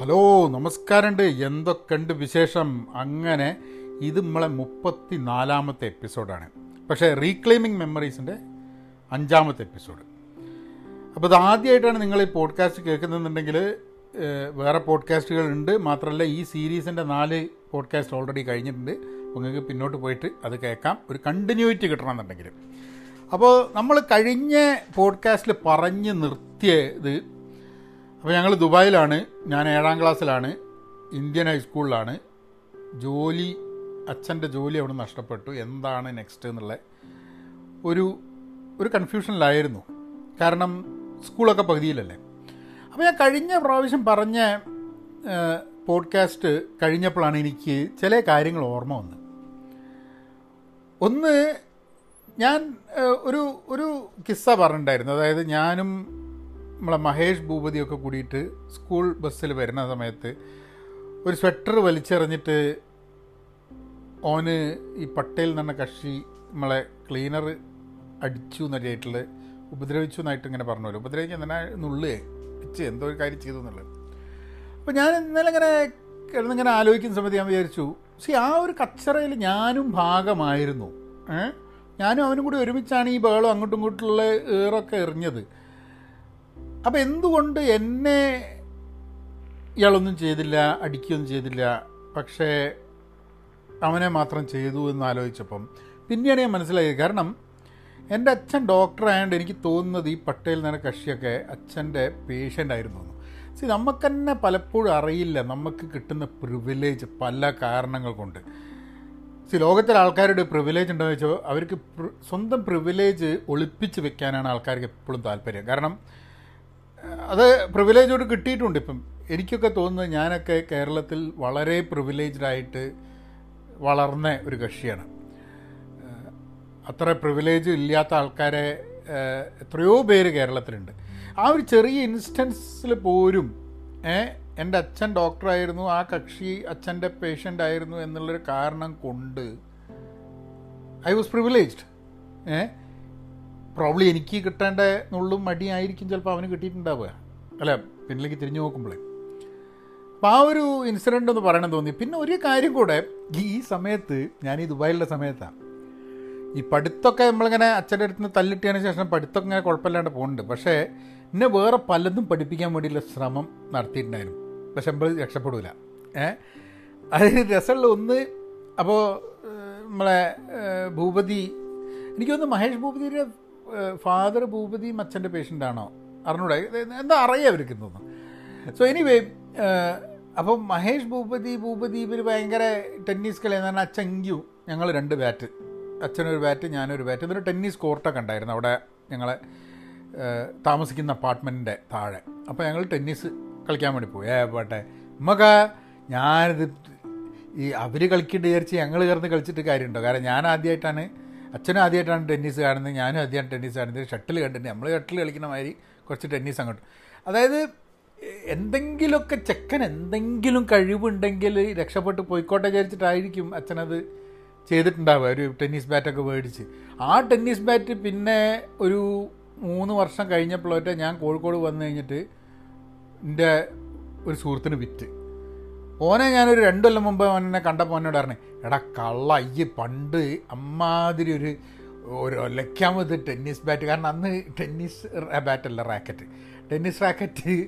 Hello നമസ്കാരമുണ്ട്. എന്തൊക്കെയുണ്ട് വിശേഷം? അങ്ങനെ ഇത് നമ്മളെ മുപ്പത്തി നാലാമത്തെ എപ്പിസോഡാണ്. പക്ഷേ റീക്ലെയിമിംഗ് മെമ്മറീസിന്റെ അഞ്ചാമത്തെ എപ്പിസോഡ്. അപ്പോൾ ഇത് ആദ്യമായിട്ടാണ് നിങ്ങൾ ഈ പോഡ്കാസ്റ്റ് കേൾക്കുന്നുണ്ടെങ്കിൽ വേറെ പോഡ്കാസ്റ്റുകൾ ഉണ്ട്. മാത്രമല്ല ഈ സീരീസിന്റെ നാല് പോഡ്കാസ്റ്റ് ഓൾറെഡി കഴിഞ്ഞിട്ടുണ്ട്. നിങ്ങൾക്ക് പിന്നോട്ട് പോയിട്ട് അത് കേൾക്കാം. ഒരു കണ്ടിന്യൂറ്റി കിട്ടണമെന്നുണ്ടെങ്കിൽ. അപ്പോൾ നമ്മൾ കഴിഞ്ഞ പോഡ്കാസ്റ്റിൽ പറഞ്ഞ് നിർത്തിയത് അപ്പോൾ ഞങ്ങൾ ദുബായിലാണ് ഞാൻ ഏഴാം ക്ലാസ്സിലാണ് ഇന്ത്യൻ ഹൈസ്കൂളിലാണ്. ജോലി അച്ഛന്റെ ജോലി അവിടെ നഷ്ടപ്പെട്ടു. എന്താണ് നെക്സ്റ്റ് എന്നുള്ള ഒരു ഒരു കൺഫ്യൂഷനിലായിരുന്നു കാരണം സ്കൂളൊക്കെ പകുതിയിലല്ലേ. അപ്പോൾ ഞാൻ കഴിഞ്ഞ പ്രാവശ്യം പറഞ്ഞ പോഡ്കാസ്റ്റ് കഴിഞ്ഞപ്പോഴാണ് എനിക്ക് ചില കാര്യങ്ങൾ ഓർമ്മ വന്നത്. ഒന്ന് ഞാൻ ഒരു ഒരു കിസ്സ പറഞ്ഞിട്ടുണ്ടായിരുന്നു. അതായത് ഞാനും നമ്മളെ മഹേഷ് ഭൂപതിയൊക്കെ കൂടിയിട്ട് സ്കൂൾ ബസ്സിൽ വരുന്ന സമയത്ത് ഒരു സ്വെറ്റർ വലിച്ചെറിഞ്ഞിട്ട് ഓന് ഈ പട്ടയിൽ നിന്ന കക്ഷി നമ്മളെ ക്ലീനർ അടിച്ചു എന്നൊക്കെയായിട്ടുള്ള ഉപദ്രവിച്ചു എന്നായിട്ട് ഇങ്ങനെ പറഞ്ഞല്ലോ ഉപദ്രവിക്കാൻ തന്നെ നുള്ളേ ഇച്ച് എന്തോ ഒരു കാര്യം ചെയ്തു എന്നുള്ളത്. അപ്പോൾ ഞാൻ ഇന്നലെ ഇങ്ങനെ കിടന്നിങ്ങനെ ആലോചിക്കുന്ന സമയത്ത് ഞാൻ വിചാരിച്ചു സി ആ ഒരു കച്ചറയിൽ ഞാനും ഭാഗമായിരുന്നു. ഏഹ് ഞാനും അവനും കൂടി ഒരുമിച്ചാണ് ഈ ബഹളം അങ്ങോട്ടും ഇങ്ങോട്ടുള്ള ഏറൊക്കെ എറിഞ്ഞത്. അപ്പം എന്തുകൊണ്ട് എന്നെ ഇയാളൊന്നും ചെയ്തില്ല അടിക്കുകയൊന്നും ചെയ്തില്ല പക്ഷേ അവനെ മാത്രം ചെയ്തു എന്ന് ആലോചിച്ചപ്പം പിന്നെയാണ് ഞാൻ മനസ്സിലായത് കാരണം എന്റെ അച്ഛൻ ഡോക്ടറായതുകൊണ്ട് എനിക്ക് തോന്നുന്നത് ഈ പട്ടേൽ എന്ന കക്ഷിയൊക്കെ അച്ഛന്റെ പേഷ്യന്റ് ആയിരുന്നു സി നമുക്ക് തന്നെ പലപ്പോഴും അറിയില്ല നമുക്ക് കിട്ടുന്ന പ്രിവിലേജ് പല കാരണങ്ങൾ കൊണ്ട്. സി ലോകത്തിലെ ആൾക്കാരുടെ പ്രിവിലേജ് ഉണ്ടോ വെച്ചാൽ അവർക്ക് സ്വന്തം പ്രിവിലേജ് ഒളിപ്പിച്ച് വെക്കാനാണ് ആൾക്കാർക്ക് എപ്പോഴും താല്പര്യം. കാരണം അത് പ്രിവിലേജോട് കിട്ടിയിട്ടുണ്ട് ഇപ്പം. എനിക്കൊക്കെ തോന്നുന്നത് ഞാനൊക്കെ കേരളത്തിൽ വളരെ പ്രിവിലേജ്ഡായിട്ട് വളർന്ന ഒരു കക്ഷിയാണ്. അത്ര പ്രിവിലേജ് ഇല്ലാത്ത ആൾക്കാരെ എത്രയോ പേര് കേരളത്തിലുണ്ട്. ആ ഒരു ചെറിയ ഇൻസ്റ്റൻസിൽ പോലും എന്റെ അച്ഛൻ ഡോക്ടറായിരുന്നു ആ കക്ഷി അച്ഛന്റെ പേഷ്യന്റ് ആയിരുന്നു എന്നുള്ളൊരു കാരണം കൊണ്ട് I was privileged a probably എനിക്ക് കിട്ടേണ്ട നുള്ളും മടിയായിരിക്കും ചിലപ്പോൾ അവന് കിട്ടിയിട്ടുണ്ടാവുക. അല്ല പിന്നിലേക്ക് തിരിഞ്ഞു നോക്കുമ്പോഴേ അപ്പോൾ ആ ഒരു ഇൻസിഡന്റ് ഒന്ന് പറയണം തോന്നി. പിന്നെ ഒരു കാര്യം കൂടെ ഈ സമയത്ത് ഞാൻ ഈ ദുബായിലുള്ള സമയത്താണ് ഈ പഠിത്തമൊക്കെ നമ്മളിങ്ങനെ അച്ഛന്റെ അടുത്ത് നിന്ന് തല്ലിട്ടിയതിന് ശേഷം പഠിത്തമൊക്കെ ഇങ്ങനെ കുഴപ്പമില്ലാണ്ട് പോകുന്നുണ്ട് പക്ഷേ എന്നെ വേറെ പലതും പഠിപ്പിക്കാൻ വേണ്ടിയുള്ള ശ്രമം നടത്തിയിട്ടുണ്ടായിരുന്നു. പക്ഷെ നമ്മൾ രക്ഷപ്പെടില്ല ഏ? അതിന് രസമുള്ള ഒന്ന് അപ്പോൾ നമ്മളെ ഏഹ്, ഭൂപതി എനിക്ക് തോന്നുന്നു മഹേഷ് ഭൂപതിയുടെ ഫാദർ ഭൂപതിയും അച്ഛന്റെ പേഷ്യന്റാണോ അറിഞ്ഞൂടെ. എന്താ അറിയാം അവർക്ക് തോന്നുന്നു സോ എനിവേ അപ്പം മഹേഷ് ഭൂപതി ഭൂപതി ഇവർ ഭയങ്കര ടെന്നീസ് കളി എന്ന് പറഞ്ഞാൽ അച്ഛൻ ഞങ്ങൾ രണ്ട് ബാറ്റ് അച്ഛനൊരു ബാറ്റ് ഞാനൊരു ബാറ്റ് എന്നൊരു ടെന്നീസ് കോർട്ടൊക്കെ ഉണ്ടായിരുന്നു അവിടെ ഞങ്ങളെ താമസിക്കുന്ന അപ്പാർട്ട്മെന്റിന്റെ താഴെ. അപ്പോൾ ഞങ്ങൾ ടെന്നീസ് കളിക്കാൻ വേണ്ടി പോയി. ഏ പോട്ടെ. നമുക്ക് ഞാനിത് ഈ അവർ കളിക്കേണ്ട വിചാരിച്ച് ഞങ്ങൾ കയറുന്ന കളിച്ചിട്ട് കാര്യമുണ്ടോ? കാരണം ഞാൻ ആദ്യമായിട്ടാണ് അച്ഛനും ആദ്യമായിട്ടാണ് ടെന്നീസ് കാണുന്നത് ഞാനും ആദ്യമായിട്ട് ടെന്നീസ് കാണുന്നത്. ഷട്ടിൽ കണ്ടിട്ട് നമ്മൾ ഷട്ടിൽ കളിക്കുന്ന മാതിരി കുറച്ച് ടെന്നീസ് അങ്ങോട്ട്. അതായത് എന്തെങ്കിലുമൊക്കെ ചെക്കൻ എന്തെങ്കിലും കഴിവുണ്ടെങ്കിൽ രക്ഷപ്പെട്ട് പോയിക്കോട്ടെ വിചാരിച്ചിട്ടായിരിക്കും അച്ഛനത് ചെയ്തിട്ടുണ്ടാവുക. ഒരു ടെന്നീസ് ബാറ്റൊക്കെ മേടിച്ച്. ആ ടെന്നീസ് ബാറ്റ് പിന്നെ ഒരു മൂന്ന് വർഷം കഴിഞ്ഞപ്പോഴൊക്കെ ഞാൻ കോഴിക്കോട് വന്നു കഴിഞ്ഞിട്ട് എന്റെ ഒരു സുഹൃത്തിന് വിറ്റ്. ഓനെ ഞാനൊരു രണ്ടു കൊല്ലം മുമ്പ് ഓനെ കണ്ടപ്പോൾ എന്നോട് പറഞ്ഞു എടാ കള്ള അയ്യ് പണ്ട് അമ്മാതിരി ഒരു ഒരു ഒലയ്ക്കാമത് ടെന്നീസ് ബാറ്റ് കാരണം അന്ന് ടെന്നീസ് ബാറ്റല്ല റാക്കറ്റ് ടെന്നീസ് റാക്കറ്റ്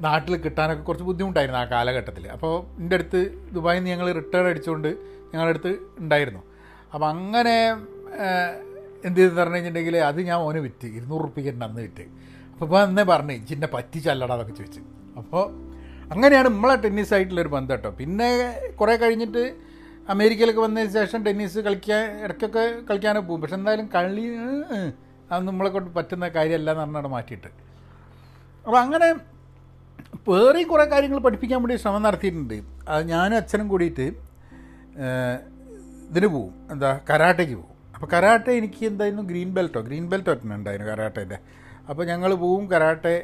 നാട്ടിൽ കിട്ടാനൊക്കെ കുറച്ച് ബുദ്ധിമുട്ടായിരുന്നു ആ കാലഘട്ടത്തിൽ അപ്പോൾ എന്റെ അടുത്ത് ദുബായിൽ നിന്ന് ഞങ്ങൾ റിട്ടയർ അടിച്ചുകൊണ്ട് ഞങ്ങളുടെ അടുത്ത് ഉണ്ടായിരുന്നു അപ്പം അങ്ങനെ എന്ത് ചെയ്തെന്ന് പറഞ്ഞു കഴിഞ്ഞിട്ടുണ്ടെങ്കിൽ അത് ഞാൻ ഓന് വിറ്റ്. ഇരുന്നൂറ് റുപ്യക്ക് അന്ന് വിറ്റ്. അപ്പോൾ അന്നേ പറഞ്ഞു ചിന്നെ പറ്റിച്ചല്ലടാ അതൊക്കെ ചോദിച്ചു. അപ്പോൾ അങ്ങനെയാണ് നമ്മളെ ടെന്നീസ് ആയിട്ടുള്ളൊരു ബന്ധം കേട്ടോ പിന്നെ കുറേ കഴിഞ്ഞിട്ട് അമേരിക്കയിലൊക്കെ വന്നതിന് ശേഷം ടെന്നീസ് കളിക്കാൻ ഇടയ്ക്കൊക്കെ കളിക്കാനൊക്കെ പോകും. പക്ഷെ എന്തായാലും കളി അത് നമ്മളെ കൊണ്ട് പറ്റുന്ന കാര്യമല്ല എന്ന് പറഞ്ഞാണ് മാറ്റിയിട്ട്. അപ്പോൾ അങ്ങനെ വേറെ കുറേ കാര്യങ്ങൾ പഠിപ്പിക്കാൻ വേണ്ടി ശ്രമം നടത്തിയിട്ടുണ്ട്. അത് ഞാനും അച്ഛനും കൂടിയിട്ട് ഇതിന് പോവും. എന്താ കരാട്ടയ്ക്ക് പോവും. അപ്പോൾ കരാട്ടെ എനിക്ക് എന്തായിരുന്നു ഗ്രീൻ ബെൽറ്റോ? ഗ്രീൻ ബെൽറ്റോ ഉണ്ടായിരുന്നു കരാട്ടേന്റെ. അപ്പോൾ ഞങ്ങൾ പോവും കരാട്ടെ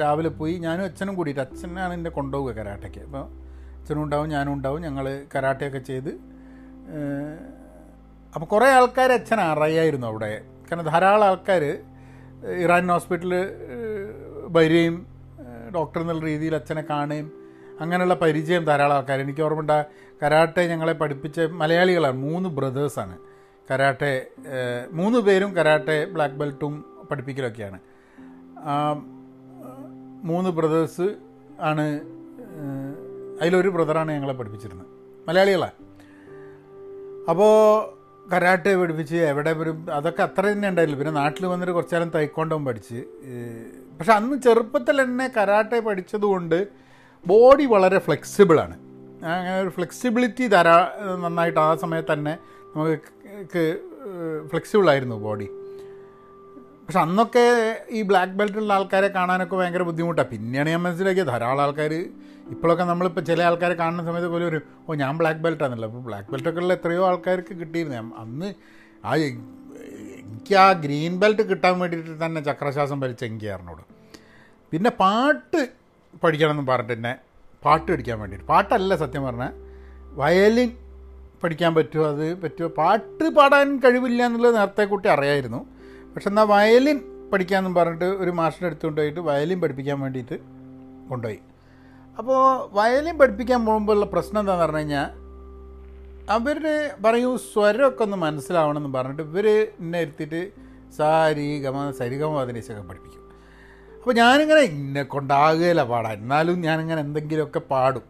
രാവിലെ പോയി. ഞാനും അച്ഛനും കൂടിയിട്ട് അച്ഛനാണ് എന്നെ കൊണ്ടുപോവുക കരാട്ടയ്ക്ക്. അപ്പോൾ അച്ഛനും ഉണ്ടാവും ഞാനും ഉണ്ടാവും ഞങ്ങൾ കരാട്ടയൊക്കെ ചെയ്ത് അപ്പോൾ കുറേ ആൾക്കാർ അച്ഛൻ അറിയായിരുന്നു അവിടെ. കാരണം ധാരാളം ആൾക്കാർ ഇറാൻ ഹോസ്പിറ്റലിൽ വരികയും ഡോക്ടർ എന്നുള്ള രീതിയിൽ അച്ഛനെ കാണുകയും അങ്ങനെയുള്ള പരിചയം ധാരാളം ആൾക്കാർ എനിക്ക് ഓർമ്മയുണ്ട് കരാട്ടെ ഞങ്ങളെ പഠിപ്പിച്ച മലയാളികളാണ്. മൂന്ന് ബ്രദേഴ്സാണ്. കരാട്ടെ മൂന്ന് പേരും കരാട്ടെ ബ്ലാക്ക് ബെൽറ്റും പഠിപ്പിക്കലൊക്കെയാണ്. ആ, മൂന്ന് ബ്രദേഴ്സ് ആണ് അതിലൊരു ബ്രദറാണ് ഞങ്ങളെ പഠിപ്പിച്ചിരുന്നത്. മലയാളികളാണ് അപ്പോൾ കരാട്ടെ പഠിപ്പിച്ച് എവിടെ വരും അതൊക്കെ അത്ര തന്നെ ഉണ്ടായില്ല. പിന്നെ നാട്ടിൽ വന്നിട്ട് കുറച്ചു കാലം തൈക്കോണ്ടവും പഠിച്ച് പക്ഷെ അന്ന് ചെറുപ്പത്തിൽ തന്നെ കരാട്ടെ പഠിച്ചതുകൊണ്ട് ബോഡി വളരെ ഫ്ലെക്സിബിളാണ് അങ്ങനെ ഒരു ഫ്ലെക്സിബിലിറ്റി ധാരാ നന്നായിട്ട് ആ സമയത്ത് തന്നെ നമുക്ക് ഫ്ലെക്സിബിളായിരുന്നു ബോഡി. പക്ഷെ അന്നൊക്കെ ഈ ബ്ലാക്ക് ബെൽറ്റുള്ള ആൾക്കാരെ കാണാനൊക്കെ ഭയങ്കര ബുദ്ധിമുട്ടാണ് പിന്നെയാണ് ഞാൻ മനസ്സിലാക്കിയത് ധാരാളം ആൾക്കാർ ഇപ്പോഴൊക്കെ നമ്മളിപ്പോൾ ചില ആൾക്കാരെ കാണുന്ന സമയത്ത് പോലും ഒരു ഓ ഞാൻ ബ്ലാക്ക് ബെൽറ്റ് ആണല്ലോ അപ്പോൾ ബ്ലാക്ക് ബെൽറ്റൊക്കെ ഉള്ള എത്രയോ ആൾക്കാർക്ക് കിട്ടിയിരുന്നു. അന്ന് ആ എനിക്ക് ആ ഗ്രീൻ ബെൽറ്റ് കിട്ടാൻ വേണ്ടിയിട്ട് തന്നെ ചക്രശ്വാസം വലിച്ച എനിക്ക് അറിഞ്ഞോട് പിന്നെ പാട്ട് പഠിക്കണമെന്ന് പറഞ്ഞിട്ട് തന്നെ പാട്ട് പഠിക്കാൻ വേണ്ടിയിട്ട്. പാട്ടല്ല സത്യം പറഞ്ഞാൽ വയലിൻ പഠിക്കാൻ പറ്റുമോ അത് പറ്റുമോ? പാട്ട് പാടാൻ കഴിവില്ല എന്നുള്ളത് നേരത്തെ കൂട്ടി അറിയായിരുന്നു. പക്ഷെ എന്നാൽ വയലിൻ പഠിക്കാമെന്നും പറഞ്ഞിട്ട് ഒരു മാഷിന്റെ അടുത്ത് കൊണ്ടുപോയിട്ട് വയലിൻ പഠിപ്പിക്കാൻ വേണ്ടിയിട്ട് കൊണ്ടുപോയി. അപ്പോൾ വയലിൻ പഠിപ്പിക്കാൻ പോകുമ്പോഴുള്ള പ്രശ്നം എന്താണെന്ന് പറഞ്ഞു കഴിഞ്ഞാൽ അവർ പറയൂ സ്വരമൊക്കെ ഒന്ന് മനസ്സിലാവണമെന്ന് പറഞ്ഞിട്ട് ഇവർ എന്നെ ഇരുത്തിയിട്ട് സാരി ഗമ സരിഗമ അതിനേശൊക്കെ പഠിപ്പിക്കും. അപ്പോൾ ഞാനിങ്ങനെ എന്നെ കൊണ്ടാകുകയില്ല പാടാൻ എന്നാലും ഞാനിങ്ങനെ എന്തെങ്കിലുമൊക്കെ പാടും.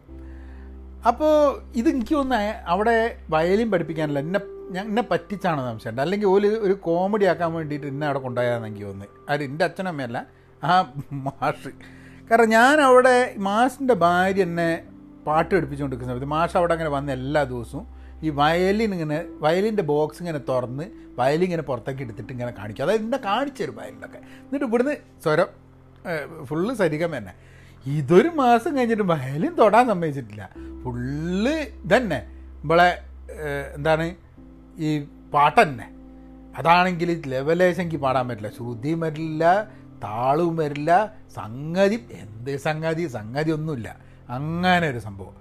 അപ്പോൾ ഇത് എനിക്ക് ഒന്ന് അവിടെ വയലിൻ പഠിപ്പിക്കാനല്ല എന്നെ ഞാൻ എന്നെ പറ്റിച്ചാണ് സംശയമുണ്ട് അല്ലെങ്കിൽ ഓൽ ഒരു കോമഡി ആക്കാൻ വേണ്ടിയിട്ട് എന്നെ അവിടെ കൊണ്ടുപോയാന്ന് എനിക്ക് അത് എന്റെ അച്ഛനമ്മയല്ല ആ മാഷ്. കാരണം ഞാൻ അവിടെ മാഷിന്റെ ഭാര്യ എന്നെ പാട്ട് പഠിപ്പിച്ചുകൊണ്ടിരിക്കുന്ന സമയത്ത് മാഷ് അവിടെ അങ്ങനെ വന്ന എല്ലാ ദിവസവും ഈ വയലിൻ ഇങ്ങനെ വയലിന്റെ ബോക്സ് ഇങ്ങനെ തുറന്ന് വയലിൻ ഇങ്ങനെ പുറത്തേക്ക് എടുത്തിട്ട് ഇങ്ങനെ കാണിക്കും. അതായത് ഇന്നെ കാണിച്ചു തരും വയലിനൊക്കെ. എന്നിട്ട് ഇവിടുന്ന് സ്വരം ഫുള്ള് സരിഗം തന്നെ. ഇതൊരു മാസം കഴിഞ്ഞിട്ട് വയലിൻ തൊടാൻ സമ്മതിച്ചിട്ടില്ല. ഫുള്ള് ഇതന്നെ. ഇവളെ എന്താണ് ഈ പാട്ടന്നെ. അതാണെങ്കിൽ ലെവലേശെങ്കിൽ പാടാൻ പറ്റില്ല ശ്രുതിയും വരില്ല താളവും വരില്ല സംഗതി എന്ത് സംഗതി സംഗതി ഒന്നുമില്ല. അങ്ങനെ ഒരു സംഭവം.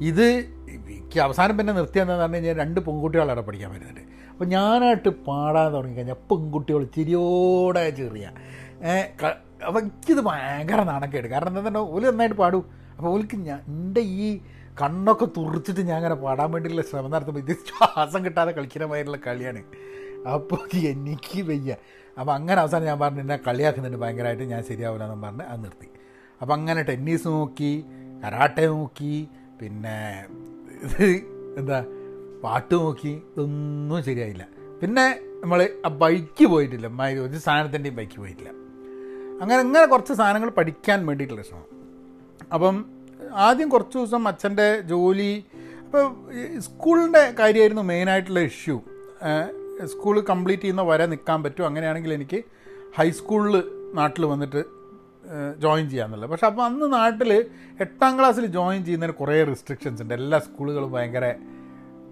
ഇത് എനിക്ക് അവസാനം പിന്നെ നിർത്തി എന്താന്ന് പറഞ്ഞു കഴിഞ്ഞാൽ രണ്ട് പെൺകുട്ടികളവിടെ പഠിക്കാൻ വരുന്നുണ്ട് അപ്പോൾ ഞാനായിട്ട് പാടാൻ തുടങ്ങിക്കഴിഞ്ഞാൽ പെൺകുട്ടികൾ ചിരിയോടെ ചെറിയ. അപ്പോൾ എനിക്കിത് ഭയങ്കര നാണക്കേട്. കാരണം എന്താ പറഞ്ഞാൽ ഓൽ നന്നായിട്ട് പാടും. അപ്പോൾ ഓൽക്ക് ഞാൻ എന്റെ ഈ കണ്ണൊക്കെ തുറച്ചിട്ട് ഞാൻ അങ്ങനെ പാടാൻ വേണ്ടിയുള്ള ശ്രമം നടത്തുമ്പോൾ ഇത് ശ്വാസം കിട്ടാതെ കളിക്കുന്ന മാതിരിയുള്ള കളിയാണ്. അപ്പോൾ എനിക്ക് വയ്യ. അപ്പോൾ അങ്ങനെ അവസാനം ഞാൻ പറഞ്ഞു എന്നെ കളിയാക്കുന്നുണ്ട് ഭയങ്കരമായിട്ട് ഞാൻ ശരിയാവില്ല എന്ന് പറഞ്ഞ് അത് നിർത്തി. അപ്പോൾ അങ്ങനെ ടെന്നീസ് നോക്കി കരാട്ടെ നോക്കി പിന്നെ ഇത് എന്താ പാട്ട് നോക്കി ഇതൊന്നും ശരിയായില്ല. പിന്നെ നമ്മൾ ആ ബൈക്ക് പോയിട്ടില്ല. ഒരു സാധനത്തിന്റെയും ബൈക്ക് പോയിട്ടില്ല. അങ്ങനെ അങ്ങനെ കുറച്ച് സാധനങ്ങൾ പഠിക്കാൻ വേണ്ടിയിട്ടുള്ള ശ്രമം. അപ്പം ആദ്യം കുറച്ച് ദിവസം അച്ഛന്റെ ജോലി. അപ്പോൾ സ്കൂളിന്റെ കാര്യമായിരുന്നു മെയിനായിട്ടുള്ള ഇഷ്യൂ സ്കൂൾ കംപ്ലീറ്റ് ചെയ്യുന്ന വരെ നിൽക്കാൻ പറ്റും അങ്ങനെയാണെങ്കിൽ എനിക്ക് ഹൈസ്കൂളിൽ നാട്ടിൽ വന്നിട്ട് ജോയിൻ ചെയ്യാമെന്നുള്ളത്. പക്ഷെ അപ്പോൾ അന്ന് നാട്ടിൽ എട്ടാം ക്ലാസ്സിൽ ജോയിൻ ചെയ്യുന്നതിന് കുറേ റെസ്ട്രിക്ഷൻസ് ഉണ്ട്. എല്ലാ സ്കൂളുകളും ഭയങ്കര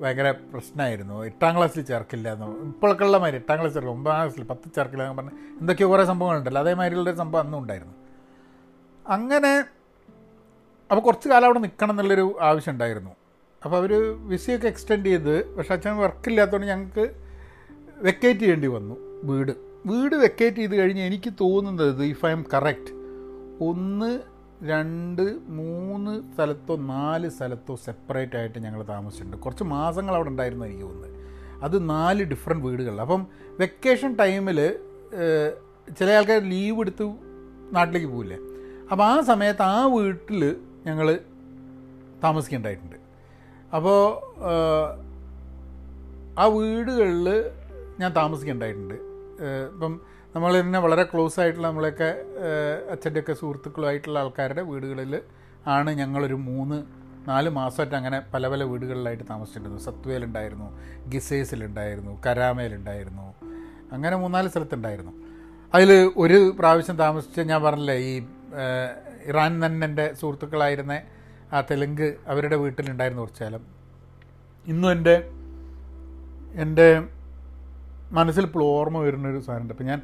ഭയങ്കര പ്രശ്നമായിരുന്നു. എട്ടാം ക്ലാസ്സിൽ ചേർക്കില്ല എന്ന്. ഇപ്പോഴൊക്കെ ഉള്ള മാതിരി എട്ടാം ക്ലാസ് ചേർക്കില്ല ഒമ്പതാം ക്ലാസ്സിൽ പത്ത് ചേർക്കില്ല എന്ന് പറഞ്ഞ് എന്തൊക്കെയോ കുറേ സംഭവങ്ങളുണ്ടല്ലോ. അതേമാതിരിയുള്ള ഒരു സംഭവം അന്നും ഉണ്ടായിരുന്നു അങ്ങനെ അപ്പോൾ കുറച്ച് കാലം അവിടെ നിൽക്കണം എന്നുള്ളൊരു ആവശ്യം ഉണ്ടായിരുന്നു. അപ്പോൾ അവർ വിസയൊക്കെ എക്സ്റ്റെൻഡ് ചെയ്ത് പക്ഷേ അച്ഛൻ വർക്കില്ലാത്തതുകൊണ്ട് ഞങ്ങൾക്ക് വെക്കേറ്റ് ചെയ്യേണ്ടി വന്നു വീട്. വീട് വെക്കേറ്റ് ചെയ്ത് കഴിഞ്ഞ് എനിക്ക് തോന്നുന്നത് ഇഫ് ഐ എം കറക്റ്റ് ഒന്ന് രണ്ട് മൂന്ന് സ്ഥലത്തോ നാല് സ്ഥലത്തോ സെപ്പറേറ്റ് ആയിട്ട് ഞങ്ങൾ താമസിച്ചിട്ടുണ്ട്. കുറച്ച് മാസങ്ങൾ അവിടെ ഉണ്ടായിരുന്നു എനിക്ക് തോന്നുന്നത്. അത് നാല് ഡിഫറെന്റ് വീടുകളിൽ. അപ്പം വെക്കേഷൻ ടൈമിൽ ചില ആൾക്കാർ ലീവ് എടുത്ത് നാട്ടിലേക്ക് പോവില്ലേ? അപ്പോൾ ആ സമയത്ത് ആ വീട്ടിൽ ഞങ്ങൾ താമസിക്കേണ്ടതായിട്ടുണ്ട്. അപ്പോൾ ആ വീടുകളിൽ ഞാൻ താമസിക്കേണ്ടതായിട്ടുണ്ട്. ഇപ്പം നമ്മൾ തന്നെ വളരെ ക്ലോസ് ആയിട്ടുള്ള നമ്മളെയൊക്കെ അച്ഛന്റെയൊക്കെ സുഹൃത്തുക്കളുമായിട്ടുള്ള ആൾക്കാരുടെ വീടുകളിൽ ആണ് ഞങ്ങളൊരു മൂന്ന് നാല് മാസമായിട്ട് അങ്ങനെ പല പല വീടുകളിലായിട്ട് താമസിച്ചിരുന്നു സത്വേലുണ്ടായിരുന്നു ഗിസേസിലുണ്ടായിരുന്നു കരാമയിലുണ്ടായിരുന്നു അങ്ങനെ മൂന്നാൽ സ്ഥലത്തുണ്ടായിരുന്നു. അതിൽ ഒരു പ്രാവശ്യം താമസിച്ച് ഞാൻ പറഞ്ഞില്ലേ ഈ ഇറാൻ തന്നെ എന്റെ സുഹൃത്തുക്കളായിരുന്ന ആ തെലുങ്ക് അവരുടെ വീട്ടിലുണ്ടായിരുന്നു കുറച്ച് കാലം. ഇന്നും എന്റെ എന്റെ മനസ്സിൽ ഇപ്പോൾ ഓർമ്മ വരുന്നൊരു സാധനമുണ്ട്. അപ്പം ഞാൻ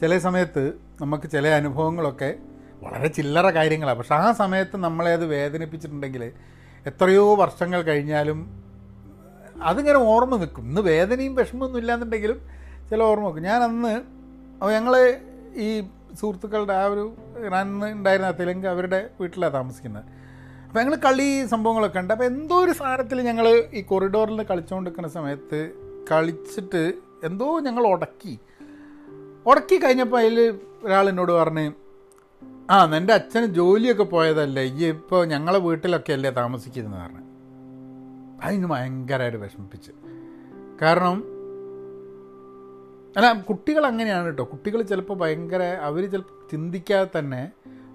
ചില സമയത്ത് നമുക്ക് ചില അനുഭവങ്ങളൊക്കെ വളരെ ചില്ലറ കാര്യങ്ങളാണ്. പക്ഷെ ആ സമയത്ത് നമ്മളെ അത് വേദനിപ്പിച്ചിട്ടുണ്ടെങ്കിൽ എത്രയോ വർഷങ്ങൾ കഴിഞ്ഞാലും അതിങ്ങനെ ഓർമ്മ നിൽക്കും. ഇന്ന് വേദനയും വിഷമമൊന്നും ഇല്ലാന്നുണ്ടെങ്കിലും ചില ഓർമ്മ വെക്കും ഞാൻ അന്ന് ഞങ്ങൾ ഈ സുഹൃത്തുക്കളുടെ ആ ഒരു ഇറാനിൽ ഉണ്ടായിരുന്ന തെലുങ്ക് അവരുടെ വീട്ടിലാണ് താമസിക്കുന്നത്. അപ്പോൾ ഞങ്ങൾ കളി സംഭവങ്ങളൊക്കെ ഉണ്ട്. അപ്പോൾ എന്തോ ഒരു സാധനത്തിൽ ഞങ്ങൾ ഈ കൊറിഡോറിൽ കളിച്ചുകൊണ്ടിരിക്കുന്ന സമയത്ത് കളിച്ചിട്ട് എന്തോ ഞങ്ങൾ ഉടക്കി ഉടക്കി കഴിഞ്ഞപ്പോൾ അതിൽ ഒരാൾ എന്നോട് പറഞ്ഞ് ആ എന്റെ അച്ഛന് ജോലിയൊക്കെ പോയതല്ലേ ഈ ഇപ്പോൾ ഞങ്ങളെ വീട്ടിലൊക്കെ അല്ലേ താമസിക്കുന്നത് പറഞ്ഞു. അതിന് ഭയങ്കരമായിട്ട് വിഷമിപ്പിച്ച്. കാരണം അല്ല കുട്ടികൾ അങ്ങനെയാണ് കേട്ടോ. കുട്ടികൾ ചിലപ്പോൾ ഭയങ്കര അവർ ചിലപ്പോൾ ചിന്തിക്കാതെ തന്നെ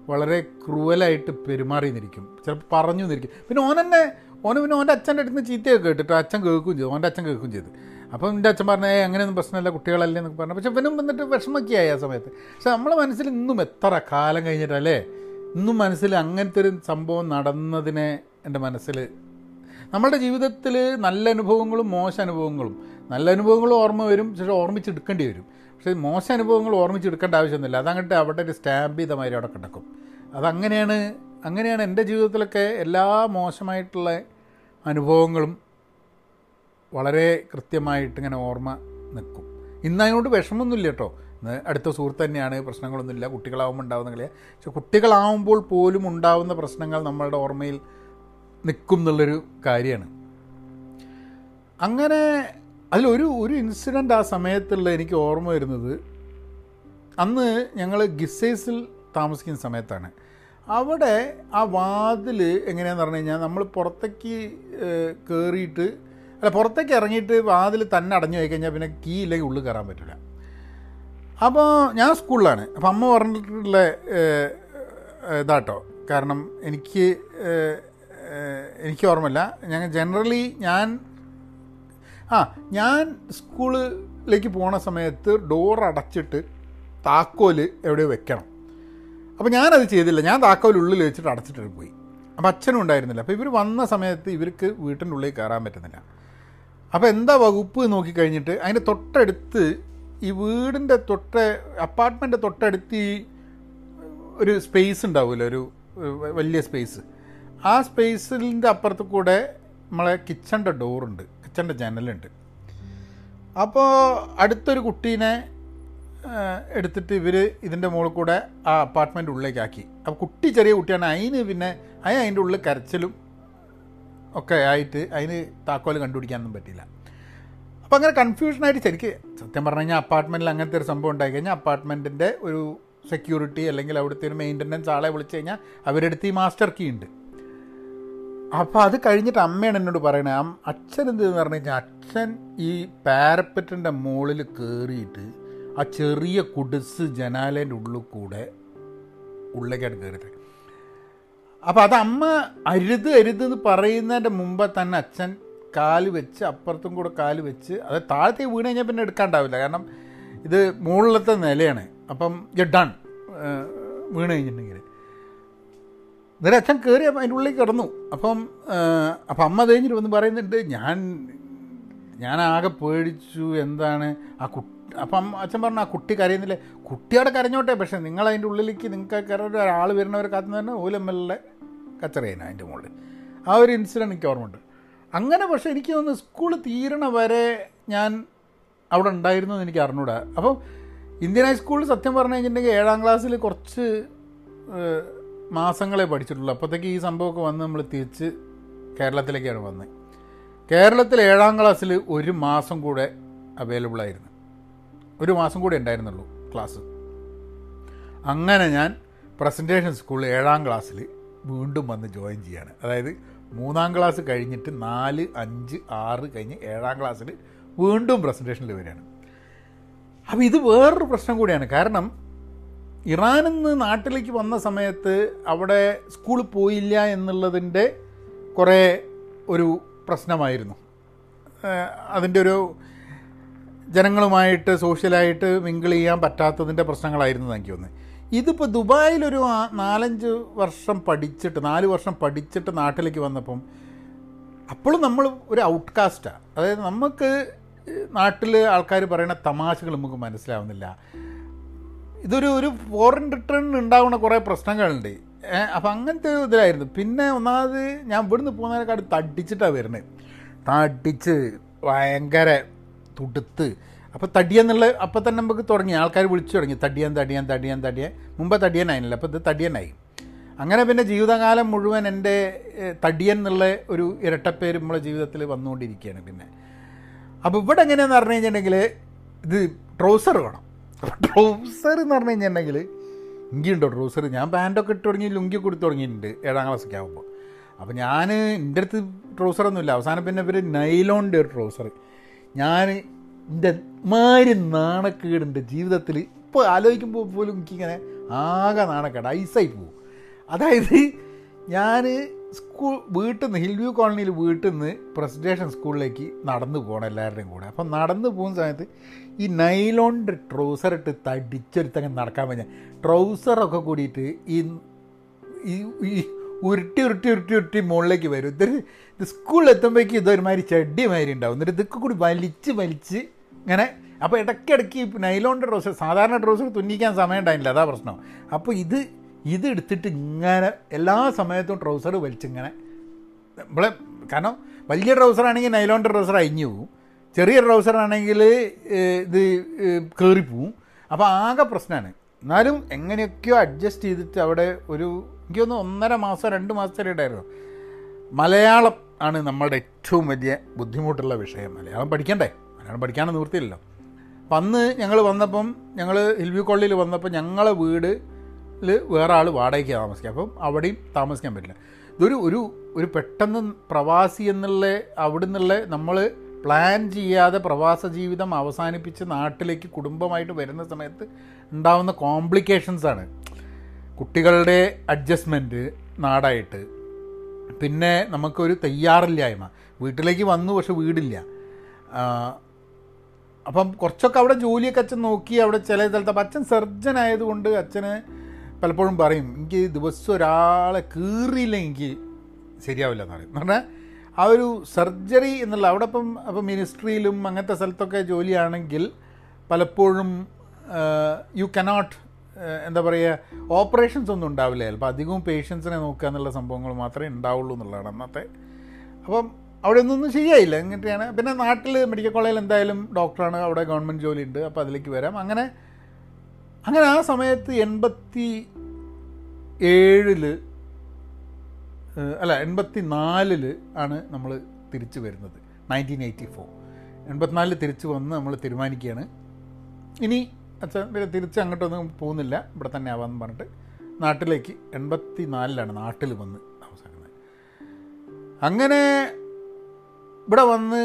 വളരെ ക്രൂവലായിട്ട് പെരുമാറി നിന്നിരിക്കും ചിലപ്പോൾ പറഞ്ഞു നിന്നിരിക്കും പിന്നെ ഓൻ തന്നെ ഓന് പിന്നെ ഓന്റെ അച്ഛന്റെ അടുത്ത് നിന്ന് ചീത്തയൊക്കെ കേട്ടിട്ട് അച്ഛൻ കേൾക്കുകയും ചെയ്തു. ഓന്റെ അച്ഛൻ കേൾക്കുകയും ചെയ്തു. അപ്പം എന്റെ അച്ഛൻ പറഞ്ഞ ഏ അങ്ങനെയൊന്നും പ്രശ്നമില്ല കുട്ടികളല്ലേ എന്നൊക്കെ പറഞ്ഞു. പക്ഷെ ഇവനും വന്നിട്ട് വിഷമൊക്കെയായി ആ സമയത്ത്. പക്ഷെ നമ്മളെ മനസ്സിൽ ഇന്നും എത്ര കാലം കഴിഞ്ഞിട്ടല്ലേ? ഇന്നും മനസ്സിൽ അങ്ങനത്തെ ഒരു സംഭവം നടന്നതിനെ എന്റെ മനസ്സിൽ നമ്മളുടെ ജീവിതത്തിൽ നല്ല അനുഭവങ്ങളും മോശ അനുഭവങ്ങളും നല്ല അനുഭവങ്ങൾ ഓർമ്മ വരും പക്ഷേ ഓർമ്മിച്ചെടുക്കേണ്ടി വരും. പക്ഷേ മോശം അനുഭവങ്ങൾ ഓർമ്മിച്ചെടുക്കേണ്ട ആവശ്യമൊന്നുമില്ല. അതങ്ങോട്ട് അവിടെ ഒരു സ്റ്റാമ്പ് ചെയ്ത മാതിരി അവിടെ കിടക്കും. അതങ്ങനെയാണ് അങ്ങനെയാണ് എന്റെ ജീവിതത്തിലൊക്കെ എല്ലാ മോശമായിട്ടുള്ള അനുഭവങ്ങളും വളരെ കൃത്യമായിട്ട് ഇങ്ങനെ ഓർമ്മ നിൽക്കും. ഇന്ന് അതിനോട് വിഷമമൊന്നുമില്ല കേട്ടോ. ഇന്ന് അടുത്ത സുഹൃത്ത് തന്നെയാണ് പ്രശ്നങ്ങളൊന്നുമില്ല. കുട്ടികളാവുമ്പോൾ ഉണ്ടാവുന്ന കളിയാണ് പക്ഷെ കുട്ടികളാവുമ്പോൾ പോലും ഉണ്ടാവുന്ന പ്രശ്നങ്ങൾ നമ്മളുടെ ഓർമ്മയിൽ നിൽക്കും എന്നുള്ളൊരു കാര്യമാണ്. അങ്ങനെ അതിലൊരു ഒരു ഇൻസിഡന്റ് ആ സമയത്തുള്ള എനിക്ക് ഓർമ്മ വരുന്നത് അന്ന് ഞങ്ങൾ ഗിസേസിൽ താമസിക്കുന്ന സമയത്താണ്. അവിടെ ആ വാതിൽ എങ്ങനെയാണെന്ന് പറഞ്ഞു കഴിഞ്ഞാൽ നമ്മൾ പുറത്തേക്ക് കയറിയിട്ട് അല്ല പുറത്തേക്ക് ഇറങ്ങിയിട്ട് വാതിൽ തന്നെ അടഞ്ഞു പോയി കഴിഞ്ഞാൽ പിന്നെ കീ ഇല്ലെങ്കിൽ ഉള്ളിൽ കയറാൻ പറ്റില്ല അപ്പോൾ ഞാൻ സ്കൂളിലാണ്. അപ്പം അമ്മ പറഞ്ഞിട്ടുള്ള ഇതാട്ടോ. കാരണം എനിക്ക് എനിക്ക് ഓർമ്മയില്ല. ഞങ്ങൾ ജനറലി ഞാൻ ആ ഞാൻ സ്കൂളിലേക്ക് പോണ സമയത്ത് ഡോർ അടച്ചിട്ട് താക്കോൽ എവിടെയോ വെക്കണം. അപ്പോൾ ഞാനത് ചെയ്തില്ല. ഞാൻ താക്കോൽ ഉള്ളിൽ വെച്ചിട്ട് അടച്ചിട്ട് പോയി. അപ്പോൾ അച്ഛനും ഉണ്ടായിരുന്നില്ല. അപ്പോൾ ഇവർ വന്ന സമയത്ത് ഇവർക്ക് വീട്ടിന്റെ ഉള്ളിൽ കയറാൻ പറ്റുന്നില്ല. അപ്പോൾ എന്താ വകുപ്പ് നോക്കിക്കഴിഞ്ഞിട്ട് അതിന്റെ തൊട്ടടുത്ത് ഈ വീടിന്റെ തൊട്ട അപ്പാർട്ട്മെന്റ് തൊട്ടടുത്ത് ഈ ഒരു സ്പേസ് ഉണ്ടാവില്ല ഒരു വലിയ സ്പേസ് ആ സ്പേസിന്റെ അപ്പുറത്ത് കൂടെ നമ്മളെ കിച്ചന്റെ ഡോറുണ്ട് കിച്ചന്റെ ചാനലുണ്ട് അപ്പോൾ അടുത്തൊരു കുട്ടീനെ എടുത്തിട്ട് ഇവർ ഇതിന്റെ മുകളിൽ കൂടെ ആ അപ്പാർട്ട്മെന്റ് ഉള്ളിലേക്കാക്കി. അപ്പോൾ കുട്ടി ചെറിയ കുട്ടിയാണ്. അതിന് പിന്നെ അതിന് അതിന്റെ ഉള്ളിൽ കരച്ചിലും ഒക്കെ ആയിട്ട് അതിന് താക്കോൽ കണ്ടുപിടിക്കാനൊന്നും പറ്റില്ല അപ്പോൾ അങ്ങനെ കൺഫ്യൂഷനായിട്ട് ശരിക്ക് സത്യം പറഞ്ഞു കഴിഞ്ഞാൽ അപ്പാർട്ട്മെന്റിൽ അങ്ങനത്തെ ഒരു സംഭവം ഉണ്ടായി കഴിഞ്ഞാൽ അപ്പാർട്ട്മെന്റിന്റെ ഒരു സെക്യൂരിറ്റി അല്ലെങ്കിൽ അവിടുത്തെ ഒരു മെയിന്റനൻസ് ആളെ വിളിച്ചു കഴിഞ്ഞാൽ അവരെടുത്ത് ഈ മാസ്റ്റർ കീ ഉണ്ട്. അപ്പോൾ അത് കഴിഞ്ഞിട്ട് അമ്മയാണ് എന്നോട് പറയണത് അം- അച്ഛൻ എന്തെന്ന് പറഞ്ഞു കഴിഞ്ഞാൽ അച്ഛൻ ഈ പാരപ്പറ്റിന്റെ മുകളിൽ കയറിയിട്ട് ആ ചെറിയ കുടിസ് ജനാലേന്റെ ഉള്ളിൽ കൂടെ ഉള്ളിലേക്കാണ് കയറിയത് അപ്പോൾ അത് അമ്മ അരുത് അരുത് എന്ന് പറയുന്നതിന്റെ മുമ്പ് തന്നെ അച്ഛൻ കാൽ വെച്ച് അപ്പുറത്തും കൂടെ കാൽ വെച്ച് അത് താഴത്തെ വീണ് കഴിഞ്ഞാൽ പിന്നെ എടുക്കാണ്ടാവില്ല. കാരണം ഇത് മുകളിലത്തെ നിലയാണ്. അപ്പം ഡൺ വീണ് കഴിഞ്ഞിട്ടുണ്ടെങ്കിൽ എന്നിട്ട് അച്ഛൻ കയറി അതിന്റെ ഉള്ളിൽ കിടന്നു. അപ്പം അപ്പം അമ്മ തേഞ്ഞിട്ട് വന്ന് പറയുന്നുണ്ട് ഞാൻ ഞാൻ ആകെ പേടിച്ചു എന്താണ്? ആ കുട്ടി അപ്പം അച്ഛൻ പറഞ്ഞു ആ കുട്ടി കരയുന്നില്ലേ? കുട്ടിയോടെ കരഞ്ഞോട്ടെ പക്ഷേ നിങ്ങൾ അതിന്റെ ഉള്ളിലേക്ക് നിങ്ങൾക്ക് കയറി ഒരാൾ വരുന്നവരെ കാത്തുന്ന തന്നെ ഓലമ്മലിലെ കച്ചറയാണ് അതിന്റെ മുകളിൽ. ആ ഒരു ഇൻസിഡന്റ് എനിക്ക് ഓർമ്മയുണ്ട്. അങ്ങനെ പക്ഷേ എനിക്ക് തോന്നുന്നു സ്കൂൾ തീരണ വരെ ഞാൻ അവിടെ ഉണ്ടായിരുന്നു എന്ന് എനിക്ക് അറിഞ്ഞൂടാ. അപ്പം ഇന്ത്യൻ ഹൈസ്കൂളിൽ സത്യം പറഞ്ഞു കഴിഞ്ഞിട്ടുണ്ടെങ്കിൽ ഏഴാം ക്ലാസ്സിൽ കുറച്ച് മാസങ്ങളെ പഠിച്ചിട്ടുള്ളൂ. അപ്പോഴത്തേക്ക് ഈ സംഭവമൊക്കെ വന്ന് നമ്മൾ തിരിച്ച് കേരളത്തിലേക്കാണ് വന്നത്. കേരളത്തിൽ ഏഴാം ക്ലാസ്സിൽ ഒരു മാസം കൂടെ അവൈലബിൾ ആയിരുന്നു. ഒരു മാസം കൂടെ ഉണ്ടായിരുന്നുള്ളൂ ക്ലാസ്. അങ്ങനെ ഞാൻ പ്രസന്റേഷൻ സ്കൂളിൽ ഏഴാം ക്ലാസ്സിൽ വീണ്ടും വന്ന് ജോയിൻ ചെയ്യാണ്. അതായത് മൂന്നാം ക്ലാസ് കഴിഞ്ഞിട്ട് നാല് അഞ്ച് ആറ് കഴിഞ്ഞ് ഏഴാം ക്ലാസ്സിൽ വീണ്ടും പ്രസന്റേഷനിൽ വരികയാണ്. അപ്പോൾ ഇത് വേറൊരു പ്രശ്നം കൂടിയാണ്. കാരണം ഇറാനിൽ നിന്ന് നാട്ടിലേക്ക് വന്ന സമയത്ത് അവിടെ സ്കൂളിൽ പോയില്ല എന്നുള്ളതിന്റെ കുറേ ഒരു പ്രശ്നമായിരുന്നു. അതിന്റെ ഒരു ജനങ്ങളുമായിട്ട് സോഷ്യലായിട്ട് മിങ്കിൾ ചെയ്യാൻ പറ്റാത്തതിന്റെ പ്രശ്നങ്ങളായിരുന്നു എനിക്ക് തോന്നുന്നത് ഇതിപ്പോൾ ദുബായിലൊരു നാലഞ്ച് വർഷം പഠിച്ചിട്ട് നാല് വർഷം പഠിച്ചിട്ട് നാട്ടിലേക്ക് വന്നപ്പം അപ്പോഴും നമ്മൾ ഒരു ഔട്ട്കാസ്റ്റാണ് അതായത് നമുക്ക് നാട്ടിൽ ആൾക്കാർ പറയുന്ന തമാശകൾ നമുക്ക് മനസ്സിലാവുന്നില്ല. ഇതൊരു ഒരു ഫോറിൻ റിട്ടേൺ ഉണ്ടാവുന്ന കുറേ പ്രശ്നങ്ങളുണ്ട്. അപ്പം അങ്ങനത്തെ ഒരു ഇതിലായിരുന്നു. പിന്നെ ഒന്നാമത് ഞാൻ ഇവിടുന്ന് പോകുന്നതിനെക്കാട് തടിച്ചിട്ടാണ് വരുന്നത് തടിച്ച് ഭയങ്കര തുടുത്ത്. അപ്പോൾ തടിയെന്നുള്ള അപ്പം തന്നെ നമുക്ക് തുടങ്ങി. ആൾക്കാർ വിളിച്ചു തുടങ്ങി. തടിയാൻ തടിയാൻ തടിയാൻ തടിയാൻ. മുമ്പ് തടിയനായില്ല അപ്പോൾ ഇത് തടിയനായി. അങ്ങനെ പിന്നെ ജീവിതകാലം മുഴുവൻ എന്റെ തടിയൻ എന്നുള്ള ഒരു ഇരട്ടപ്പേര് നമ്മളെ ജീവിതത്തിൽ വന്നുകൊണ്ടിരിക്കുകയാണ് പിന്നെ. അപ്പോൾ ഇവിടെ എങ്ങനെയാണെന്ന് പറഞ്ഞു കഴിഞ്ഞിട്ടുണ്ടെങ്കിൽ ഇത് ട്രൗസർ വേണം. ട്രൗസർ എന്ന് പറഞ്ഞു കഴിഞ്ഞിട്ടുണ്ടെങ്കിൽ ഇങ്കിയുണ്ടോ ട്രൗസർ ഞാൻ പാന്റൊക്കെ ഇട്ട് തുടങ്ങി ലുങ്കി കൊടുത്തു തുടങ്ങിയിട്ടുണ്ട് ഏഴാം ക്ലാസ്സൊക്കെ ആകുമ്പോൾ അപ്പോൾ ഞാൻ എന്റെ അടുത്ത് ട്രൗസറൊന്നുമില്ല അവസാനം പിന്നെ ഇവർ നൈലോണിന്റെ ഒരു ട്രൗസർ ഞാൻ എന്റെ മാരി നാണക്കേടുണ്ട് ജീവിതത്തിൽ ഇപ്പോൾ ആലോചിക്കുമ്പോൾ പോലും എനിക്കിങ്ങനെ ആകെ നാണക്കേട്. ഐസായി പോകും അതായത് ഞാൻ സ്കൂൾ വീട്ടിൽ നിന്ന് ഹിൽവ്യൂ കോളനിയിൽ വീട്ടിൽ നിന്ന് പ്രസിഡേഷൻ സ്കൂളിലേക്ക് നടന്നു പോകണം എല്ലാവരുടെയും കൂടെ. അപ്പം നടന്നു പോകുന്ന സമയത്ത് ഈ നൈലോണിന്റെ ട്രൗസർ ഇട്ട് തടിച്ചൊരുത്തങ്ങനെ നടക്കാൻ പറ്റുക ട്രൗസറൊക്കെ കൂടിയിട്ട് ഈ ഈ ഉരുട്ടി ഉരുട്ടി ഉരുട്ടി ഉരുട്ടി മുകളിലേക്ക് വരും. ഇതൊരു ഇത് സ്കൂളിൽ എത്തുമ്പോഴേക്കും ഇതൊരുമാതിരി ചെടി മാതിരി ഉണ്ടാവും. എന്നിട്ട് ഇതൊക്കെ കൂടി വലിച്ച് വലിച്ച് ഇങ്ങനെ അപ്പോൾ ഇടയ്ക്കിടയ്ക്ക് നൈലോണിന്റെ ട്രൗസർ സാധാരണ ട്രൗസർ തുന്നിക്കാൻ സമയം ഉണ്ടായില്ല അതാ പ്രശ്നം. അപ്പോൾ ഇത് ഇത് എടുത്തിട്ട് ഇങ്ങനെ എല്ലാ സമയത്തും ട്രൗസർ വലിച്ചിങ്ങനെ നമ്മളെ കാരണം വലിയ ട്രൗസറാണെങ്കിൽ നൈലോണിന്റെ ട്രൗസർ അഴിഞ്ഞു പോവും. ചെറിയ ട്രൗസർ ആണെങ്കിൽ ഇത് കയറിപ്പോവും അപ്പോൾ ആകെ പ്രശ്നമാണ് എന്നാലും എങ്ങനെയൊക്കെയോ അഡ്ജസ്റ്റ് ചെയ്തിട്ട് അവിടെ ഒരു എനിക്കൊന്ന് ഒന്നര മാസം രണ്ട് മാസത്തിലേ ഉണ്ടായിരുന്നു. മലയാളം ആണ് നമ്മളുടെ ഏറ്റവും വലിയ ബുദ്ധിമുട്ടുള്ള വിഷയം. മലയാളം പഠിക്കണ്ടേ? മലയാളം പഠിക്കാനും നിവൃത്തിയില്ലല്ലോ. അപ്പം അന്ന് ഞങ്ങൾ വന്നപ്പം ഞങ്ങൾ ഹിൽവ്യൂ കോളനിയിൽ വന്നപ്പോൾ ഞങ്ങളെ വീട് വേറെ ആൾ വാടകയ്ക്ക് താമസിക്കുക. അപ്പം അവിടെയും താമസിക്കാൻ പറ്റില്ല. ഇതൊരു ഒരു ഒരു പെട്ടെന്ന് പ്രവാസി എന്നുള്ള അവിടെ നിന്നുള്ള നമ്മൾ പ്ലാൻ ചെയ്യാതെ പ്രവാസ ജീവിതം അവസാനിപ്പിച്ച് നാട്ടിലേക്ക് കുടുംബമായിട്ട് വരുന്ന സമയത്ത് ഉണ്ടാവുന്ന കോംപ്ലിക്കേഷൻസാണ് കുട്ടികളുടെ അഡ്ജസ്റ്റ്മെന്റ് നാടായിട്ട്. പിന്നെ നമുക്കൊരു തയ്യാറില്ലായ്മ. വീട്ടിലേക്ക് വന്നു പക്ഷെ വീടില്ല. അപ്പം കുറച്ചൊക്കെ അവിടെ ജോലിയൊക്കെ അച്ഛൻ നോക്കി അവിടെ ചില സ്ഥലത്ത് അപ്പം അച്ഛൻ സർജൻ ആയതുകൊണ്ട് അച്ഛന് പലപ്പോഴും പറയും എനിക്ക് ദിവസം ഒരാളെ കീറിയില്ലെങ്കിൽ ശരിയാവില്ല എന്ന് പറയും. എന്ന് പറഞ്ഞാൽ ആ ഒരു സർജറി എന്നുള്ള അവിടെ ഇപ്പം അപ്പം മിനിസ്ട്രിയിലും അങ്ങനത്തെ സ്ഥലത്തൊക്കെ ജോലിയാണെങ്കിൽ പലപ്പോഴും യു കനോട്ട് എന്താ പറയുക ഓപ്പറേഷൻസ് ഒന്നും ഉണ്ടാവില്ല. ചിലപ്പോൾ അധികവും പേഷ്യൻസിനെ നോക്കുക എന്നുള്ള സംഭവങ്ങൾ മാത്രമേ ഉണ്ടാവുള്ളൂ എന്നുള്ളതാണ് അന്നത്തെ. അപ്പം അവിടെ ഒന്നും ശരിയായില്ല. എന്നിട്ടാണ് പിന്നെ നാട്ടിൽ മെഡിക്കൽ കോളേജിൽ എന്തായാലും ഡോക്ടറാണ് അവിടെ ഗവൺമെന്റ് ജോലി ഉണ്ട് അപ്പോൾ അതിലേക്ക് വരാം. അങ്ങനെ അങ്ങനെ ആ സമയത്ത് എൺപത്തി ഏഴിൽ അല്ല എൺപത്തി നാലിൽ ആണ് നമ്മൾ തിരിച്ചു വരുന്നത്. Nineteen eighty four. എൺപത്തിനാലിൽ തിരിച്ചു വന്ന് നമ്മൾ തീരുമാനിക്കുകയാണ്. ഇനി അച്ഛൻ പിന്നെ തിരിച്ച് അങ്ങോട്ടൊന്നും പോകുന്നില്ല. ഇവിടെ തന്നെ ആവാമെന്ന് പറഞ്ഞിട്ട് നാട്ടിലേക്ക് എൺപത്തി നാലിലാണ് നാട്ടിൽ വന്ന് താമസിക്കുന്നത് അങ്ങനെ ഇവിടെ വന്ന്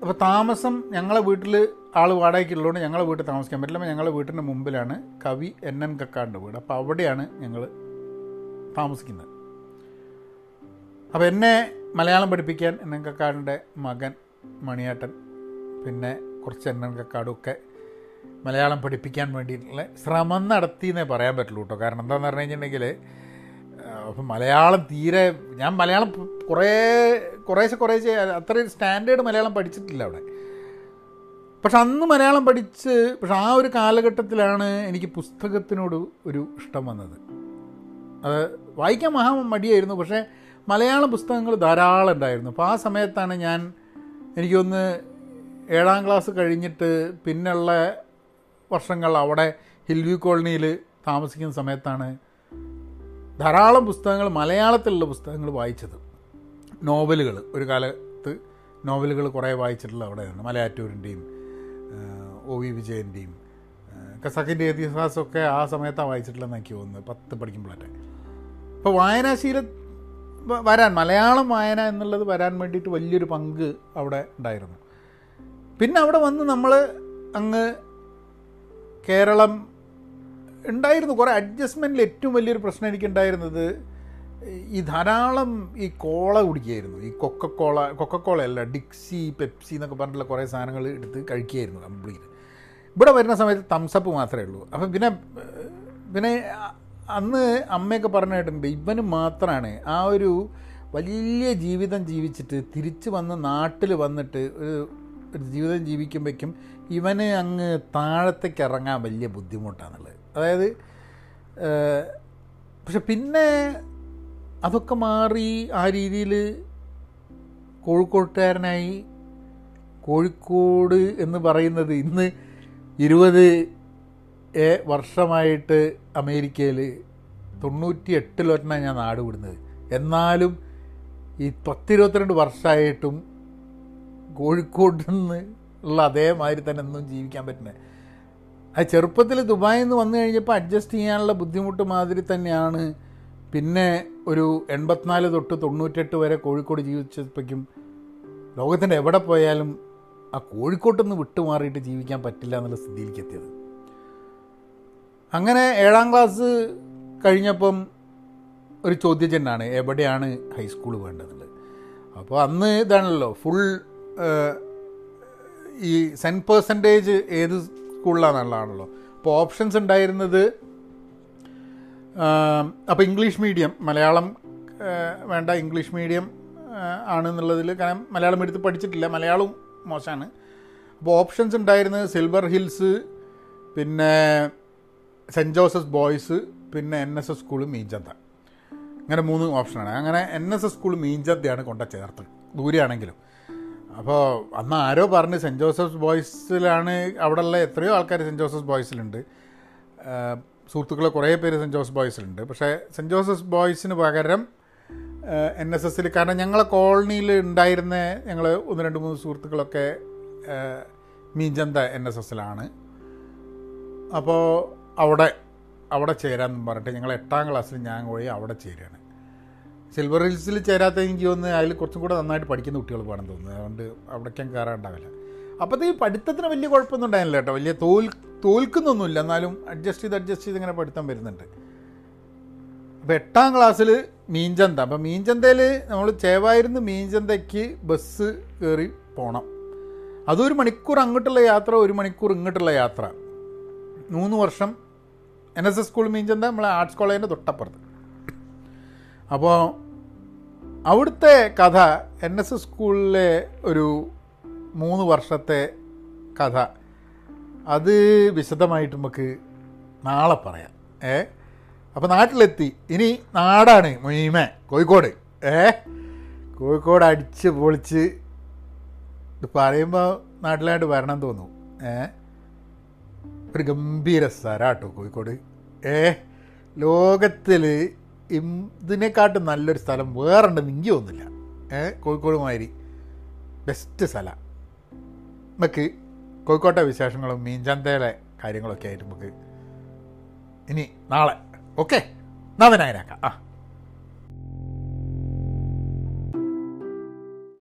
അപ്പോൾ താമസം ഞങ്ങളെ വീട്ടിൽ ആൾ വാടകയ്ക്കുള്ളതുകൊണ്ട് ഞങ്ങളെ വീട്ടിൽ താമസിക്കാൻ പറ്റില്ല. അപ്പോൾ ഞങ്ങളെ വീട്ടിന്റെ മുമ്പിലാണ് കവി എൻ എൻ കക്കാടിന്റെ വീട്. അപ്പോൾ അവിടെയാണ് ഞങ്ങൾ താമസിക്കുന്നത്. അപ്പോൾ എന്നെ മലയാളം പഠിപ്പിക്കാൻ എൻ മകൻ മണിയാട്ടൻ പിന്നെ കുറച്ച് ഒക്കെ മലയാളം പഠിപ്പിക്കാൻ വേണ്ടിയിട്ടുള്ള ശ്രമം നടത്തി എന്നേ പറയാൻ പറ്റുള്ളൂ കേട്ടോ. കാരണം എന്താണെന്ന് പറഞ്ഞു കഴിഞ്ഞിട്ടുണ്ടെങ്കിൽ അപ്പം മലയാളം തീരെ ഞാൻ മലയാളം കുറേ കുറേശ്ശെ കുറേശ്ശെ അത്രയും സ്റ്റാൻഡേർഡ് മലയാളം പഠിച്ചിട്ടില്ല അവിടെ. പക്ഷെ അന്ന് മലയാളം പഠിച്ച് പക്ഷെ ആ ഒരു കാലഘട്ടത്തിലാണ് എനിക്ക് പുസ്തകത്തിനോട് ഒരു ഇഷ്ടം വന്നത്. അത് വായിക്കാൻ മഹാ മടിയായിരുന്നു. പക്ഷേ മലയാളം പുസ്തകങ്ങൾ ധാരാളം ഉണ്ടായിരുന്നു. അപ്പോൾ ആ സമയത്താണ് ഞാൻ എനിക്കൊന്ന് ഏഴാം ക്ലാസ് കഴിഞ്ഞിട്ട് പിന്നുള്ള വർഷങ്ങൾ അവിടെ ഹിൽവ്യൂ കോളനിയിൽ താമസിക്കുന്ന സമയത്താണ് ധാരാളം പുസ്തകങ്ങൾ മലയാളത്തിലുള്ള പുസ്തകങ്ങൾ വായിച്ചത്. നോവലുകൾ. ഒരു കാലത്ത് നോവലുകൾ കുറേ വായിച്ചിട്ടുള്ള അവിടെയാണ്. മലയാറ്റൂരിന്റെയും ഒ വി വിജയന്റെയും കസക്കിന്റെ ഇതിഹാസമൊക്കെ ആ സമയത്താണ് വായിച്ചിട്ടുള്ളതെന്ന് എനിക്ക് തോന്നുന്നത് പത്ത് പഠിക്കുമ്പോഴൊക്കെ അപ്പോൾ വായനാശീലം വരാൻ മലയാളം വായന എന്നുള്ളത് വരാൻ വേണ്ടിയിട്ട് വലിയൊരു പങ്ക് അവിടെ ഉണ്ടായിരുന്നു. പിന്നെ അവിടെ വന്ന് നമ്മൾ അങ്ങ് കേരളം ഉണ്ടായിരുന്നു. കുറേ അഡ്ജസ്റ്റ്മെന്റിൽ ഏറ്റവും വലിയൊരു പ്രശ്നം എനിക്കുണ്ടായിരുന്നത് ഈ ധാരാളം ഈ കോള കുടിക്കുകയായിരുന്നു ഈ കൊക്കക്കോള കൊക്കക്കോള അല്ല ഡിക്സി പെപ്സി എന്നൊക്കെ പറഞ്ഞിട്ടുള്ള കുറേ സാധനങ്ങൾ എടുത്ത് കഴിക്കുകയായിരുന്നു കംപ്ലീറ്റ് ഇവിടെ വരുന്ന സമയത്ത് തംസപ്പ് മാത്രമേ ഉള്ളൂ. അപ്പം പിന്നെ പിന്നെ അന്ന് അമ്മയൊക്കെ പറഞ്ഞു കേട്ടിട്ടുണ്ട് ഇവന് മാത്രമാണ് ആ ഒരു വലിയ ജീവിതം ജീവിച്ചിട്ട് തിരിച്ച് വന്ന് നാട്ടിൽ വന്നിട്ട് ഒരു ഒരു ജീവിതം ജീവിക്കുമ്പോഴേക്കും ഇവന് അങ്ങ് താഴത്തേക്ക് ഇറങ്ങാൻ വലിയ ബുദ്ധിമുട്ടാണുള്ളത്. അതായത് പക്ഷെ പിന്നെ അതൊക്കെ മാറി ആ രീതിയിൽ കോഴിക്കോട്ടുകാരനായി കോഴിക്കോട് എന്ന് പറയുന്നത് ഇന്ന് ഇരുപത് ഏ വർഷമായിട്ട് അമേരിക്കയിൽ തൊണ്ണൂറ്റി എട്ടിലൊറ്റനാണ് ഞാൻ നാട് വിടുന്നത്. എന്നാലും ഈ പത്തിരുപത്തിരണ്ട് വർഷമായിട്ടും കോഴിക്കോട് നിന്ന് ഉള്ള അതേമാതിരി തന്നെ ഒന്നും ജീവിക്കാൻ പറ്റുന്നത് ആ ചെറുപ്പത്തിൽ ദുബായിൽ നിന്ന് വന്നു കഴിഞ്ഞപ്പോൾ അഡ്ജസ്റ്റ് ചെയ്യാനുള്ള ബുദ്ധിമുട്ട് മാതിരി തന്നെയാണ്. പിന്നെ ഒരു എൺപത്തിനാല് തൊട്ട് തൊണ്ണൂറ്റെട്ട് വരെ കോഴിക്കോട് ജീവിച്ചപ്പോഴേക്കും ലോകത്തിന്റെ എവിടെ പോയാലും ആ കോഴിക്കോട്ടൊന്ന് വിട്ടുമാറിയിട്ട് ജീവിക്കാൻ പറ്റില്ല എന്നുള്ള സ്ഥിതിയിലേക്ക് എത്തിയത്. അങ്ങനെ ഏഴാം ക്ലാസ് കഴിഞ്ഞപ്പം ഒരു ചോദ്യചിഹ്നമാണ് എവിടെയാണ് ഹൈസ്കൂൾ വേണ്ടതുള്ളത് അപ്പോൾ അന്ന് ഇതാണല്ലോ ഫുൾ ഈ സെൻ പേഴ്സന്റേജ് ഏത് സ്കൂളിലാണെന്നുള്ളതാണല്ലോ അപ്പോൾ ഓപ്ഷൻസ് ഉണ്ടായിരുന്നത് അപ്പോൾ ഇംഗ്ലീഷ് മീഡിയം മലയാളം വേണ്ട ഇംഗ്ലീഷ് മീഡിയം ആണെന്നുള്ളതിൽ കാരണം മലയാളം എടുത്ത് പഠിച്ചിട്ടില്ല മലയാളവും മോശമാണ്. അപ്പോൾ ഓപ്ഷൻസ് ഉണ്ടായിരുന്നത് സിൽവർ ഹിൽസ് പിന്നെ സെന്റ് ജോസഫ് ബോയ്സ് പിന്നെ N S S school Meenchanta. അങ്ങനെ മൂന്ന് ഓപ്ഷനാണ് അങ്ങനെ എൻ എസ് എസ് സ്കൂൾ മീഞ്ചന്തയാണ് കൊണ്ട ചേർത്ത് ദൂരെയാണെങ്കിലും. അപ്പോൾ അന്ന് ആരോ പറഞ്ഞ് സെന്റ് ജോസഫ് ബോയ്സിലാണ് അവിടെ അവിടെയുള്ള എത്രയോ ആൾക്കാർ സെന്റ് ജോസഫ് ബോയ്സിലുണ്ട്. സുഹൃത്തുക്കളെ കുറേ പേര് സെന്റ് ജോസഫ് ബോയ്സിലുണ്ട്. പക്ഷേ സെന്റ് ജോസഫ് ബോയ്സിന് പകരം എൻ എസ് എസ്സിൽ കാരണം ഞങ്ങളെ കോളനിയിൽ ഉണ്ടായിരുന്ന ഞങ്ങൾ ഒന്ന് രണ്ട് മൂന്ന് സുഹൃത്തുക്കളൊക്കെ മീൻചന്ത എൻ എസ് എസ്സിലാണ് അപ്പോൾ അവിടെ അവിടെ ചേരാമെന്ന് പറഞ്ഞിട്ട് ഞങ്ങൾ എട്ടാം ക്ലാസ്സിൽ ഞാൻ പോയി അവിടെ ചേരുകയാണ്. സിൽവർ ഹിൽസിൽ ചേരാത്ത എനിക്ക് തോന്നുന്നു അതിൽ കുറച്ചും കൂടെ നന്നായിട്ട് പഠിക്കുന്ന കുട്ടികൾ വേണം തോന്നുന്നത് അതുകൊണ്ട് അവിടേക്കും കയറാണ്ടാവില്ല അപ്പോൾ ഈ പഠിത്തത്തിന് വലിയ കുഴപ്പമൊന്നും ഉണ്ടായില്ല കേട്ടോ. വലിയ തോൽ തോൽക്കുന്നൊന്നുമില്ല. എന്നാലും അഡ്ജസ്റ്റ് ചെയ്ത് അഡ്ജസ്റ്റ് ചെയ്ത് ഇങ്ങനെ പഠിത്തം വരുന്നുണ്ട്. അപ്പോൾ എട്ടാം ക്ലാസ്സിൽ മീൻചന്ത. അപ്പോൾ മീൻചന്തയിൽ നമ്മൾ ചേവായിരുന്നു മീൻചന്തയ്ക്ക് ബസ് കയറി പോകണം അതൊരു മണിക്കൂർ അങ്ങോട്ടുള്ള യാത്ര ഒരു മണിക്കൂർ ഇങ്ങോട്ടുള്ള യാത്ര. മൂന്ന് വർഷം N S S school Meenchanta നമ്മളെ ആർട്സ് കോളേജിന്റെ തൊട്ടപ്പുറത്ത്. അപ്പോൾ അവിടുത്തെ കഥ എൻ എസ് എസ് സ്കൂളിലെ ഒരു മൂന്ന് വർഷത്തെ കഥ. അത് വിശദമായിട്ട് നമുക്ക് നാളെ പറയാം. ഏ? അപ്പോൾ നാട്ടിലെത്തി. ഇനി നാടാണ് മൊയ്മ കോഴിക്കോട്. ഏ? കോഴിക്കോട് അടിച്ച് പൊളിച്ച് ഇത് പറയുമ്പോൾ നാട്ടിലായിട്ട് വരണം തോന്നും ഏ? ഒരു ഗംഭീര സ്ഥലമാട്ടോ കോഴിക്കോട്. ഏ ലോകത്തിൽ ഇതിനെക്കാട്ടും നല്ലൊരു സ്ഥലം വേറെ ഉണ്ടെന്ന് എനിക്ക് തോന്നുന്നില്ല. ഏ കോഴിക്കോട് മാതിരി ബെസ്റ്റ് സ്ഥല. നമുക്ക് കോഴിക്കോട്ടെ വിശേഷങ്ങളും മീൻചന്തയിലെ കാര്യങ്ങളൊക്കെ ആയിട്ട് നമുക്ക് ഇനി നാളെ. ഓക്കെ നവനായനാക്കാം ആ.